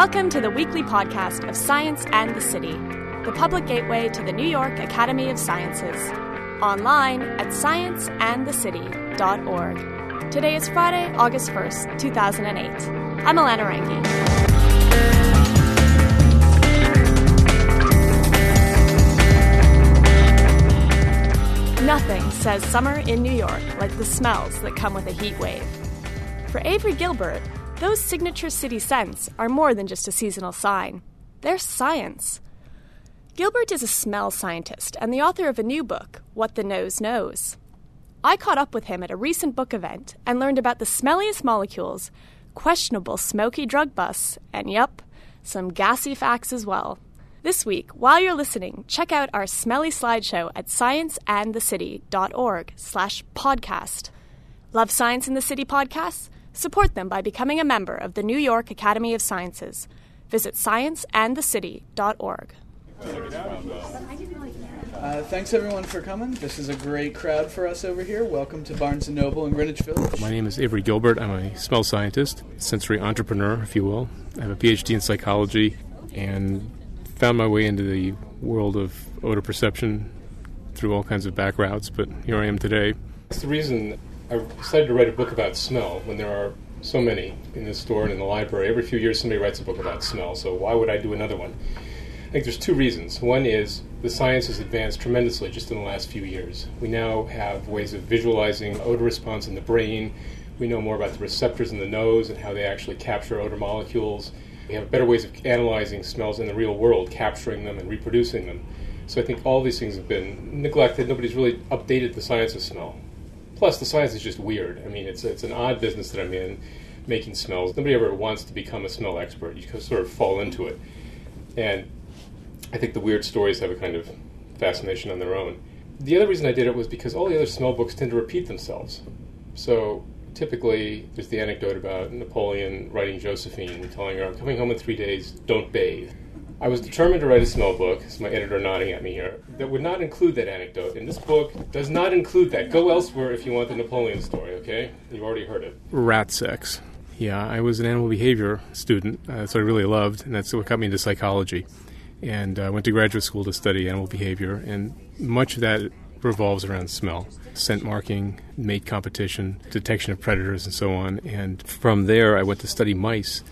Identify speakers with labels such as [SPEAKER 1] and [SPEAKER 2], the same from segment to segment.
[SPEAKER 1] Welcome to the weekly podcast of Science and the City, the public gateway to the New York Academy of Sciences. Online at scienceandthecity.org. Today is Friday, August 1st, 2008. I'm Alana Rangi. Nothing says summer in New York like the smells that come with a heat wave. For Avery Gilbert, those signature city scents are more than just a seasonal sign. They're science. Gilbert is a smell scientist and the author of a new book, What the Nose Knows. I caught up with him at a recent book event and learned about the smelliest molecules, questionable smoky drug busts, and yup, some gassy facts as well. This week, while you're listening, check out our smelly slideshow at scienceandthecity.org slash podcast. Love Science in the City podcasts? Support them by becoming a member of the New York Academy of Sciences. Visit scienceandthecity.org.
[SPEAKER 2] Uh, thanks everyone for coming. This is a great crowd for us over here. Welcome to Barnes and Noble in Greenwich Village.
[SPEAKER 3] My name is Avery Gilbert. I'm a smell scientist, sensory entrepreneur, if you will. I have a PhD in psychology and found my way into the world of odor perception through all kinds of back routes, but here I am today. That's the reason I decided to write a book about smell when there are so many in the store and in the library. Every few years, somebody writes a book about smell, so why would I do another one? I think there's two reasons. One is the science has advanced tremendously just in the last few years. We now have ways of visualizing odor response in the brain. We know more about the receptors in the nose and how they actually capture odor molecules. We have better ways of analyzing smells in the real world, capturing them and reproducing them. So I think all these things have been neglected. Nobody's really updated the science of smell. Plus, the science is just weird. I mean, it's it's an odd business that I'm in, making smells. Nobody ever wants to become a smell expert. You sort of fall into it, and I think the weird stories have a kind of fascination on their own. The other reason I did it was because all the other smell books tend to repeat themselves. So typically, there's the anecdote about Napoleon writing Josephine, telling her, "I'm coming home in three days. Don't bathe." I was determined to write a smell book, as my editor nodding at me here, that would not include that anecdote. And this book does not include that. Go elsewhere if you want the Napoleon story, okay? You've already heard it. Rat sex. Yeah, I was an animal behavior student. Uh, that's what I really loved, and that's what got me into psychology. And I uh, went to graduate school to study animal behavior, and much of that revolves around smell scent marking, mate competition, detection of predators, and so on. And from there, I went to study mice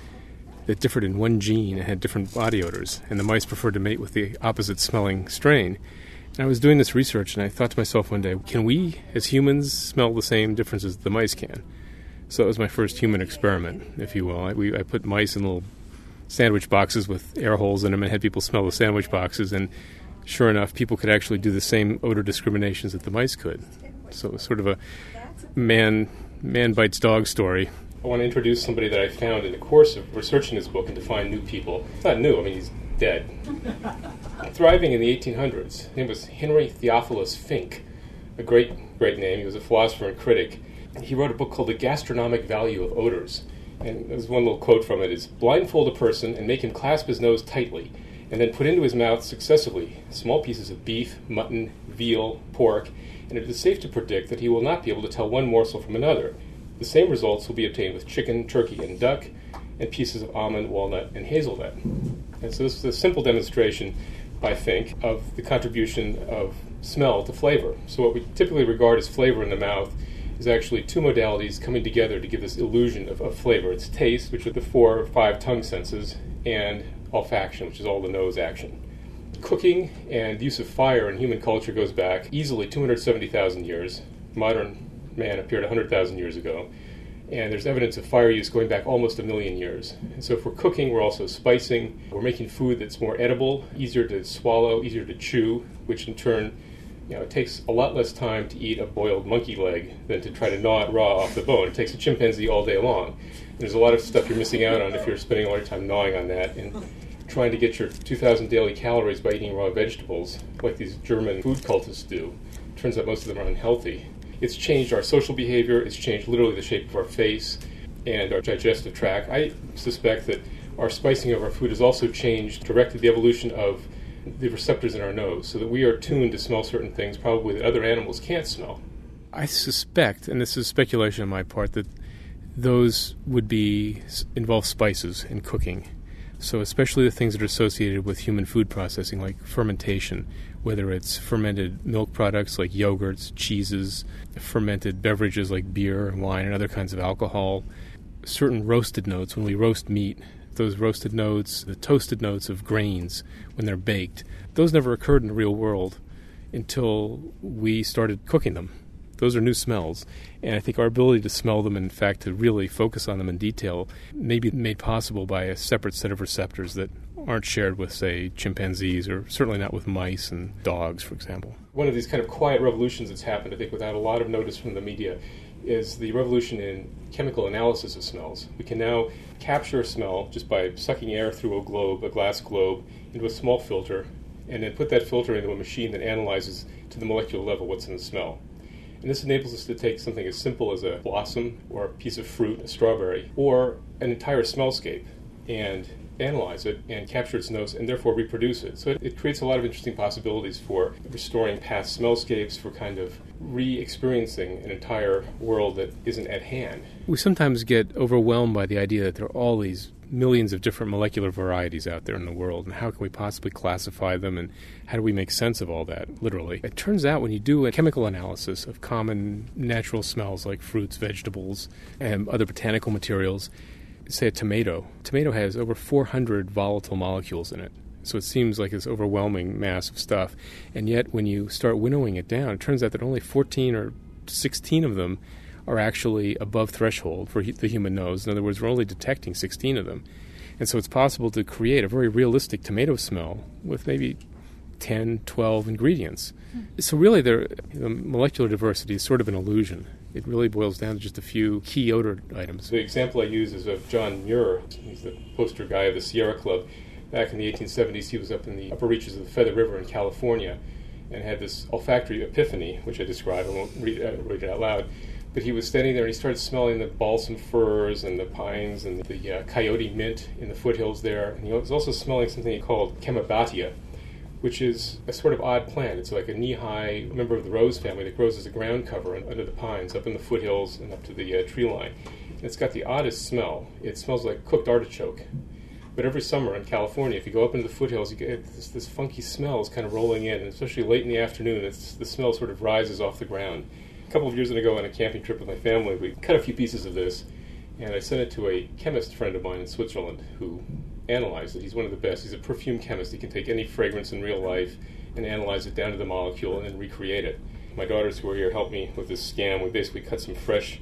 [SPEAKER 3] that differed in one gene and had different body odors, and the mice preferred to mate with the opposite smelling strain. And I was doing this research, and I thought to myself one day, can we, as humans, smell the same differences the mice can? So it was my first human experiment, if you will. I, we, I put mice in little sandwich boxes with air holes in them and had people smell the sandwich boxes, and sure enough, people could actually do the same odor discriminations that the mice could. So it was sort of a man man bites dog story I want to introduce somebody that I found in the course of researching this book and to find new people. It's not new, I mean, he's dead. Thriving in the 1800s. His name was Henry Theophilus Finck, a great, great name. He was a philosopher and critic. He wrote a book called The Gastronomic Value of Odors. And there's one little quote from it is blindfold a person and make him clasp his nose tightly, and then put into his mouth successively small pieces of beef, mutton, veal, pork, and it is safe to predict that he will not be able to tell one morsel from another. The same results will be obtained with chicken, turkey, and duck, and pieces of almond, walnut, and hazelnut. And so this is a simple demonstration, I think, of the contribution of smell to flavor. So what we typically regard as flavor in the mouth is actually two modalities coming together to give this illusion of, of flavor. It's taste, which are the four or five tongue senses, and olfaction, which is all the nose action. Cooking and use of fire in human culture goes back easily 270,000 years. Modern man appeared 100,000 years ago. And there's evidence of fire use going back almost a million years. And so, if we're cooking, we're also spicing. We're making food that's more edible, easier to swallow, easier to chew, which in turn, you know, it takes a lot less time to eat a boiled monkey leg than to try to gnaw it raw off the bone. It takes a chimpanzee all day long. There's a lot of stuff you're missing out on if you're spending all your time gnawing on that and trying to get your 2,000 daily calories by eating raw vegetables, like these German food cultists do. Turns out most of them are unhealthy. It's changed our social behavior, it's changed literally the shape of our face and our digestive tract. I suspect that our spicing of our food has also changed, directed the evolution of the receptors in our nose so that we are tuned to smell certain things probably that other animals can't smell. I suspect, and this is speculation on my part, that those would be involve spices in cooking. So, especially the things that are associated with human food processing, like fermentation, whether it's fermented milk products like yogurts, cheeses, fermented beverages like beer wine and other kinds of alcohol, certain roasted notes when we roast meat, those roasted notes, the toasted notes of grains when they're baked, those never occurred in the real world until we started cooking them. Those are new smells, and I think our ability to smell them, in fact, to really focus on them in detail, may be made possible by a separate set of receptors that aren't shared with, say, chimpanzees, or certainly not with mice and dogs, for example. One of these kind of quiet revolutions that's happened, I think, without a lot of notice from the media, is the revolution in chemical analysis of smells. We can now capture a smell just by sucking air through a globe, a glass globe, into a small filter, and then put that filter into a machine that analyzes to the molecular level what's in the smell. And this enables us to take something as simple as a blossom or a piece of fruit, a strawberry, or an entire smellscape, and analyze it and capture its notes and therefore reproduce it. So it, it creates a lot of interesting possibilities for restoring past smellscapes, for kind of re experiencing an entire world that isn't at hand. We sometimes get overwhelmed by the idea that there are all these millions of different molecular varieties out there in the world, and how can we possibly classify them, and how do we make sense of all that, literally? It turns out when you do a chemical analysis of common natural smells like fruits, vegetables, and other botanical materials, say a tomato, tomato has over 400 volatile molecules in it. So it seems like this overwhelming mass of stuff. And yet, when you start winnowing it down, it turns out that only 14 or 16 of them are actually above threshold for the human nose. In other words, we're only detecting 16 of them. And so it's possible to create a very realistic tomato smell with maybe 10, 12 ingredients. Mm. So really, the molecular diversity is sort of an illusion. It really boils down to just a few key odor items. The example I use is of John Muir. He's the poster guy of the Sierra Club. Back in the 1870s, he was up in the upper reaches of the Feather River in California and had this olfactory epiphany, which I describe. I won't read, uh, read it out loud but he was standing there and he started smelling the balsam firs and the pines and the uh, coyote mint in the foothills there. And he was also smelling something he called Chamaebatia, which is a sort of odd plant. It's like a knee high member of the rose family that grows as a ground cover under the pines up in the foothills and up to the uh, tree line. And it's got the oddest smell. It smells like cooked artichoke. But every summer in California, if you go up into the foothills, you get this, this funky smell is kind of rolling in, and especially late in the afternoon, the smell sort of rises off the ground a couple of years ago on a camping trip with my family, we cut a few pieces of this, and I sent it to a chemist friend of mine in Switzerland who analyzed it. He's one of the best. He's a perfume chemist. He can take any fragrance in real life and analyze it down to the molecule and then recreate it. My daughters who are here helped me with this scam. We basically cut some fresh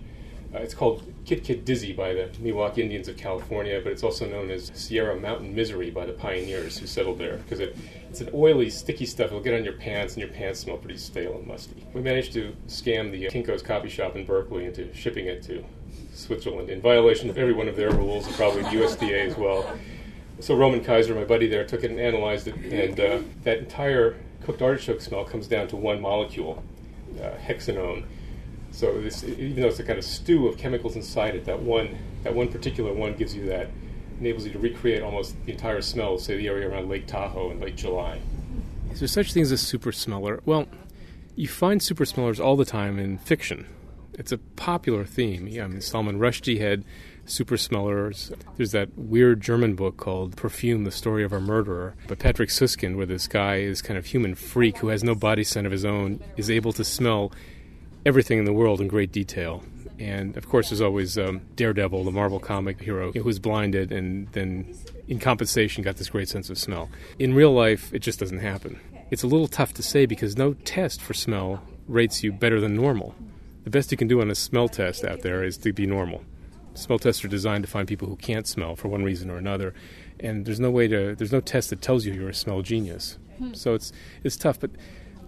[SPEAKER 3] uh, it's called Kit Kit Dizzy by the Miwok Indians of California, but it's also known as Sierra Mountain Misery by the pioneers who settled there because it, it's an oily, sticky stuff. It'll get on your pants, and your pants smell pretty stale and musty. We managed to scam the Kinko's coffee shop in Berkeley into shipping it to Switzerland in violation of every one of their rules and probably USDA as well. So Roman Kaiser, my buddy there, took it and analyzed it, and uh, that entire cooked artichoke smell comes down to one molecule, uh, hexanone so this, even though it's a kind of stew of chemicals inside it, that one that one particular one gives you that enables you to recreate almost the entire smell, say the area around Lake Tahoe in late July. Is there such things as super smeller? Well, you find super smellers all the time in fiction. It's a popular theme. Yeah, I mean, Salman Rushdie had super smellers. There's that weird German book called Perfume, the Story of a Murderer by Patrick Suskind, where this guy is kind of human freak who has no body scent of his own, is able to smell everything in the world in great detail. And of course, there's always um, Daredevil, the Marvel comic hero, who was blinded and then, in compensation, got this great sense of smell. In real life, it just doesn't happen. It's a little tough to say because no test for smell rates you better than normal. The best you can do on a smell test out there is to be normal. Smell tests are designed to find people who can't smell for one reason or another, and there's no way to. There's no test that tells you you're a smell genius. Hmm. So it's it's tough, but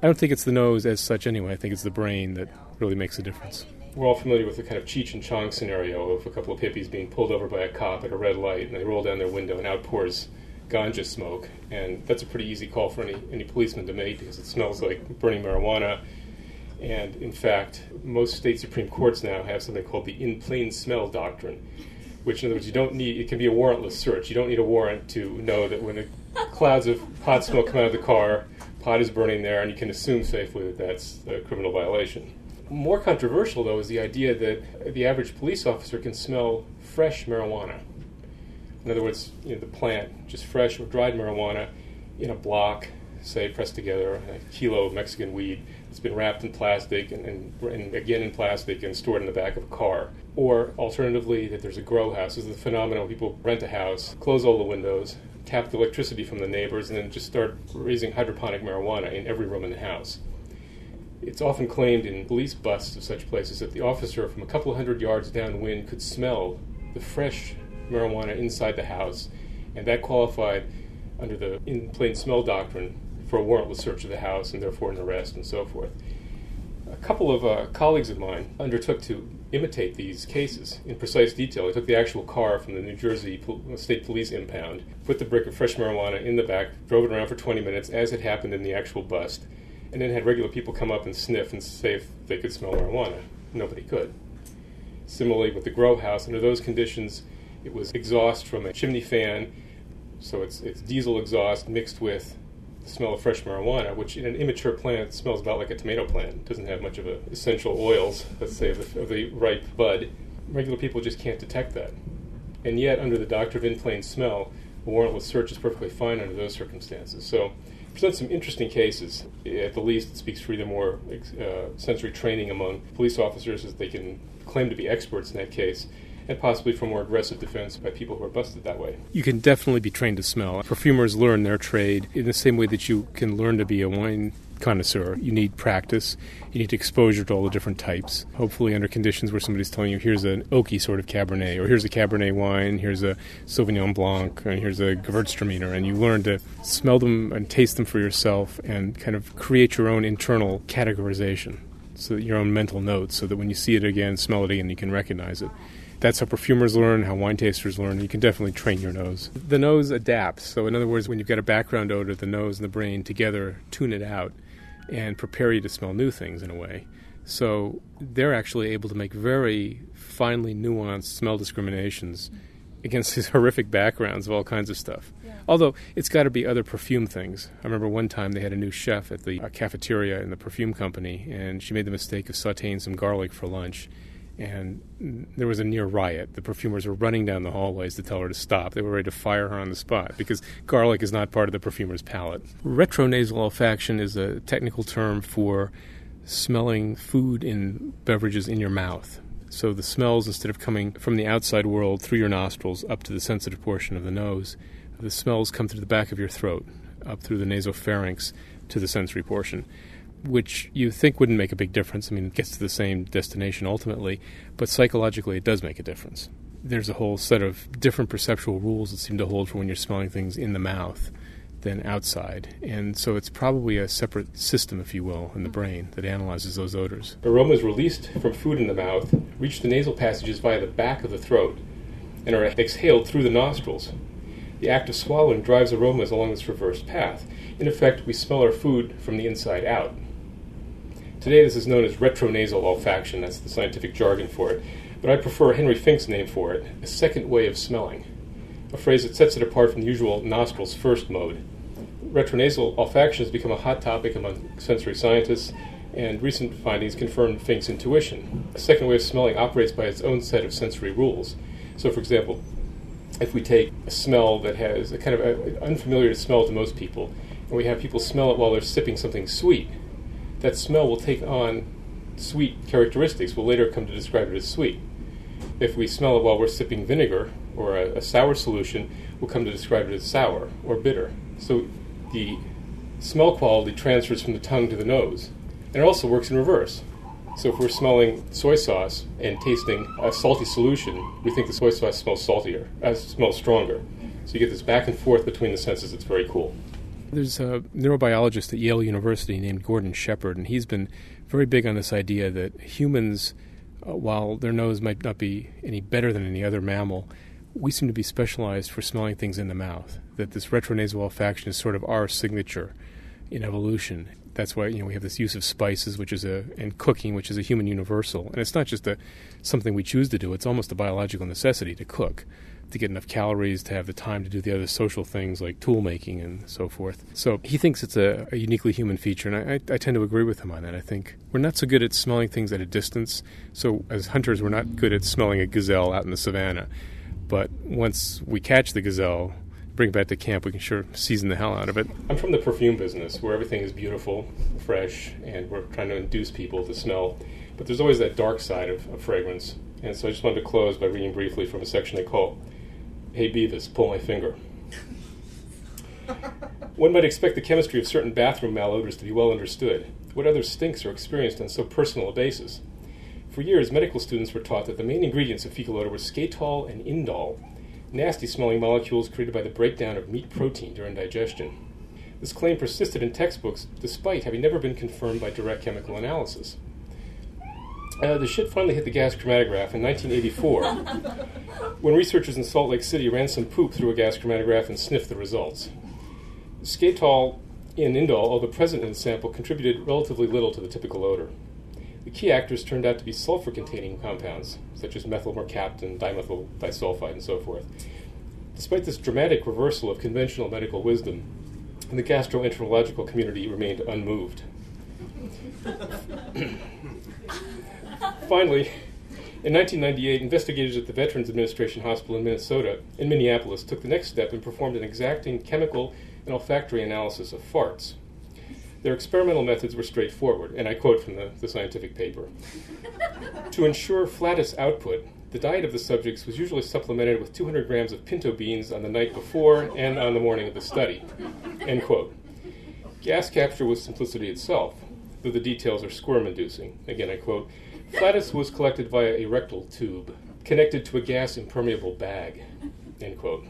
[SPEAKER 3] I don't think it's the nose as such anyway. I think it's the brain that really makes a difference. We're all familiar with the kind of Cheech and Chong scenario of a couple of hippies being pulled over by a cop at a red light, and they roll down their window and out pours ganja smoke. And that's a pretty easy call for any, any policeman to make because it smells like burning marijuana. And in fact, most state Supreme Courts now have something called the in plain smell doctrine, which, in other words, you don't need, it can be a warrantless search. You don't need a warrant to know that when the clouds of pot smoke come out of the car, pot is burning there, and you can assume safely that that's a criminal violation. More controversial, though, is the idea that the average police officer can smell fresh marijuana. In other words, you know, the plant, just fresh or dried marijuana in a block, say pressed together, a kilo of Mexican weed. It's been wrapped in plastic and, and, and, again in plastic and stored in the back of a car. Or alternatively, that there's a grow house. This is the phenomenon when people rent a house, close all the windows, tap the electricity from the neighbors, and then just start raising hydroponic marijuana in every room in the house. It's often claimed in police busts of such places that the officer from a couple hundred yards downwind could smell the fresh marijuana inside the house, and that qualified under the in plain smell doctrine for a warrantless search of the house and therefore an arrest and so forth. A couple of uh, colleagues of mine undertook to imitate these cases in precise detail. They took the actual car from the New Jersey State Police impound, put the brick of fresh marijuana in the back, drove it around for 20 minutes as it happened in the actual bust, and then had regular people come up and sniff and say if they could smell marijuana. Nobody could. Similarly, with the grow house, under those conditions, it was exhaust from a chimney fan, so it's, it's diesel exhaust mixed with the smell of fresh marijuana, which in an immature plant smells about like a tomato plant. It doesn't have much of a essential oils, let's say, of the, of the ripe bud. Regular people just can't detect that. And yet, under the doctrine of in plain smell, a warrantless search is perfectly fine under those circumstances. So, presents some interesting cases. At the least, it speaks for either more uh, sensory training among police officers as they can claim to be experts in that case, and possibly for more aggressive defense by people who are busted that way. You can definitely be trained to smell. Perfumers learn their trade in the same way that you can learn to be a wine connoisseur. You need practice, you need exposure to all the different types. Hopefully, under conditions where somebody's telling you, here's an oaky sort of Cabernet, or here's a Cabernet wine, here's a Sauvignon Blanc, and here's a Gewürztraminer, and you learn to smell them and taste them for yourself and kind of create your own internal categorization, so your own mental notes, so that when you see it again, smell it again, you can recognize it that's how perfumers learn, how wine tasters learn. You can definitely train your nose. The nose adapts. So, in other words, when you've got a background odor, the nose and the brain together tune it out and prepare you to smell new things in a way. So, they're actually able to make very finely nuanced smell discriminations against these horrific backgrounds of all kinds of stuff. Yeah. Although it's got to be other perfume things. I remember one time they had a new chef at the uh, cafeteria in the perfume company, and she made the mistake of sauteing some garlic for lunch and there was a near riot. The perfumers were running down the hallways to tell her to stop. They were ready to fire her on the spot because garlic is not part of the perfumer's palate. Retronasal olfaction is a technical term for smelling food and beverages in your mouth. So the smells, instead of coming from the outside world through your nostrils up to the sensitive portion of the nose, the smells come through the back of your throat, up through the nasopharynx to the sensory portion which you think wouldn't make a big difference. I mean, it gets to the same destination ultimately, but psychologically it does make a difference. There's a whole set of different perceptual rules that seem to hold for when you're smelling things in the mouth than outside. And so it's probably a separate system, if you will, in the brain that analyzes those odors. Aromas released from food in the mouth reach the nasal passages via the back of the throat and are exhaled through the nostrils. The act of swallowing drives aromas along this reversed path. In effect, we smell our food from the inside out. Today, this is known as retronasal olfaction, that's the scientific jargon for it, but I prefer Henry Finck's name for it, a second way of smelling, a phrase that sets it apart from the usual nostrils first mode. Retronasal olfaction has become a hot topic among sensory scientists, and recent findings confirm Finck's intuition. A second way of smelling operates by its own set of sensory rules. So, for example, if we take a smell that has a kind of a, unfamiliar smell to most people, and we have people smell it while they're sipping something sweet, that smell will take on sweet characteristics. We'll later come to describe it as sweet. If we smell it while we're sipping vinegar or a, a sour solution, we'll come to describe it as sour or bitter. So the smell quality transfers from the tongue to the nose. And it also works in reverse. So if we're smelling soy sauce and tasting a salty solution, we think the soy sauce smells saltier, uh, smells stronger. So you get this back and forth between the senses. It's very cool. There's a neurobiologist at Yale University named Gordon Shepherd, and he's been very big on this idea that humans, uh, while their nose might not be any better than any other mammal, we seem to be specialized for smelling things in the mouth. That this retronasal olfaction is sort of our signature in evolution. That's why you know we have this use of spices, which is a and cooking, which is a human universal. And it's not just a something we choose to do; it's almost a biological necessity to cook to get enough calories to have the time to do the other social things like tool making and so forth. So he thinks it's a, a uniquely human feature, and I, I, I, tend to agree with him on that. I think we're not so good at smelling things at a distance. So as hunters, we're not good at smelling a gazelle out in the savannah. But once we catch the gazelle, bring it back to camp, we can sure season the hell out of it. I'm from the perfume business where everything is beautiful, fresh, and we're trying to induce people to smell. But there's always that dark side of, of fragrance. And so I just wanted to close by reading briefly from a section they call Hey Beavis, Pull My Finger. One might expect the chemistry of certain bathroom malodors to be well understood. What other stinks are experienced on so personal a basis? For years, medical students were taught that the main ingredients of fecal odor were skatol and indol, nasty smelling molecules created by the breakdown of meat protein during digestion. This claim persisted in textbooks despite having never been confirmed by direct chemical analysis. Uh, the shit finally hit the gas chromatograph in 1984 when researchers in Salt Lake City ran some poop through a gas chromatograph and sniffed the results. Skatol and indol, although present in the sample, contributed relatively little to the typical odor. The key actors turned out to be sulfur containing compounds, such as methyl mercaptan, dimethyl disulfide, and so forth. Despite this dramatic reversal of conventional medical wisdom, the gastroenterological community remained unmoved. Finally, in 1998, investigators at the Veterans Administration Hospital in Minnesota, in Minneapolis, took the next step and performed an exacting chemical and olfactory analysis of farts. Their experimental methods were straightforward, and I quote from the, the scientific paper. to ensure flatus output, the diet of the subjects was usually supplemented with 200 grams of pinto beans on the night before and on the morning of the study. End quote. Gas capture was simplicity itself, though the details are squirm inducing. Again, I quote Flatus was collected via a rectal tube, connected to a gas impermeable bag. End quote.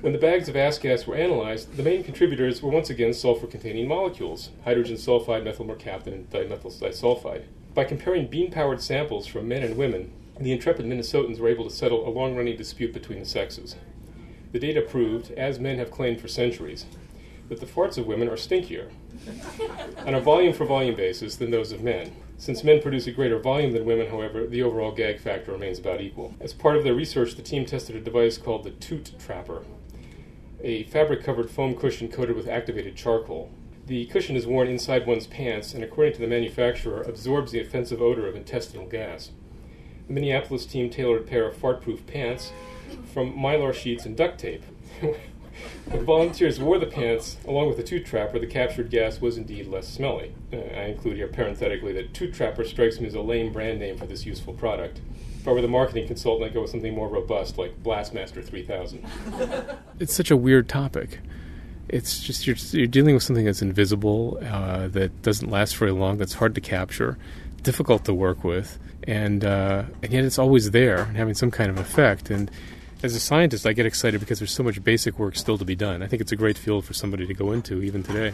[SPEAKER 3] When the bags of ass gas were analyzed, the main contributors were once again sulfur containing molecules hydrogen sulfide, methyl mercaptan, and dimethyl disulfide. By comparing beam powered samples from men and women, the intrepid Minnesotans were able to settle a long running dispute between the sexes. The data proved, as men have claimed for centuries, that the farts of women are stinkier on a volume for volume basis than those of men. Since men produce a greater volume than women, however, the overall gag factor remains about equal. As part of their research, the team tested a device called the Toot Trapper, a fabric covered foam cushion coated with activated charcoal. The cushion is worn inside one's pants and, according to the manufacturer, absorbs the offensive odor of intestinal gas. The Minneapolis team tailored a pair of fart proof pants from mylar sheets and duct tape. when volunteers wore the pants, along with the toot trapper, the captured gas was indeed less smelly. Uh, I include here parenthetically that toot trapper strikes me as a lame brand name for this useful product. If I were the marketing consultant, I'd go with something more robust like Blastmaster 3000. it's such a weird topic. It's just you're, you're dealing with something that's invisible, uh, that doesn't last very long, that's hard to capture, difficult to work with, and uh, and yet it's always there and having some kind of effect. And as a scientist, I get excited because there's so much basic work still to be done. I think it's a great field for somebody to go into even today.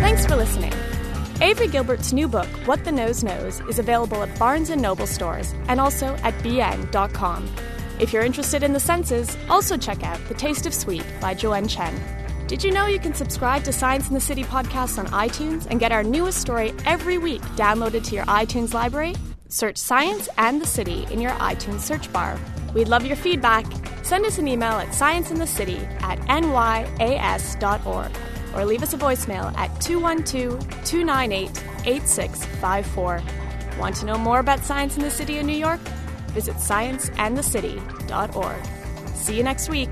[SPEAKER 1] Thanks for listening. Avery Gilbert's new book, What the Nose Knows, is available at Barnes & Noble stores and also at bn.com. If you're interested in the senses, also check out The Taste of Sweet by Joanne Chen. Did you know you can subscribe to Science in the City podcast on iTunes and get our newest story every week downloaded to your iTunes library? Search Science and the City in your iTunes search bar. We'd love your feedback. Send us an email at scienceinthecity at nyas.org or leave us a voicemail at 212 298 8654. Want to know more about science in the city of New York? Visit scienceandthecity.org. See you next week.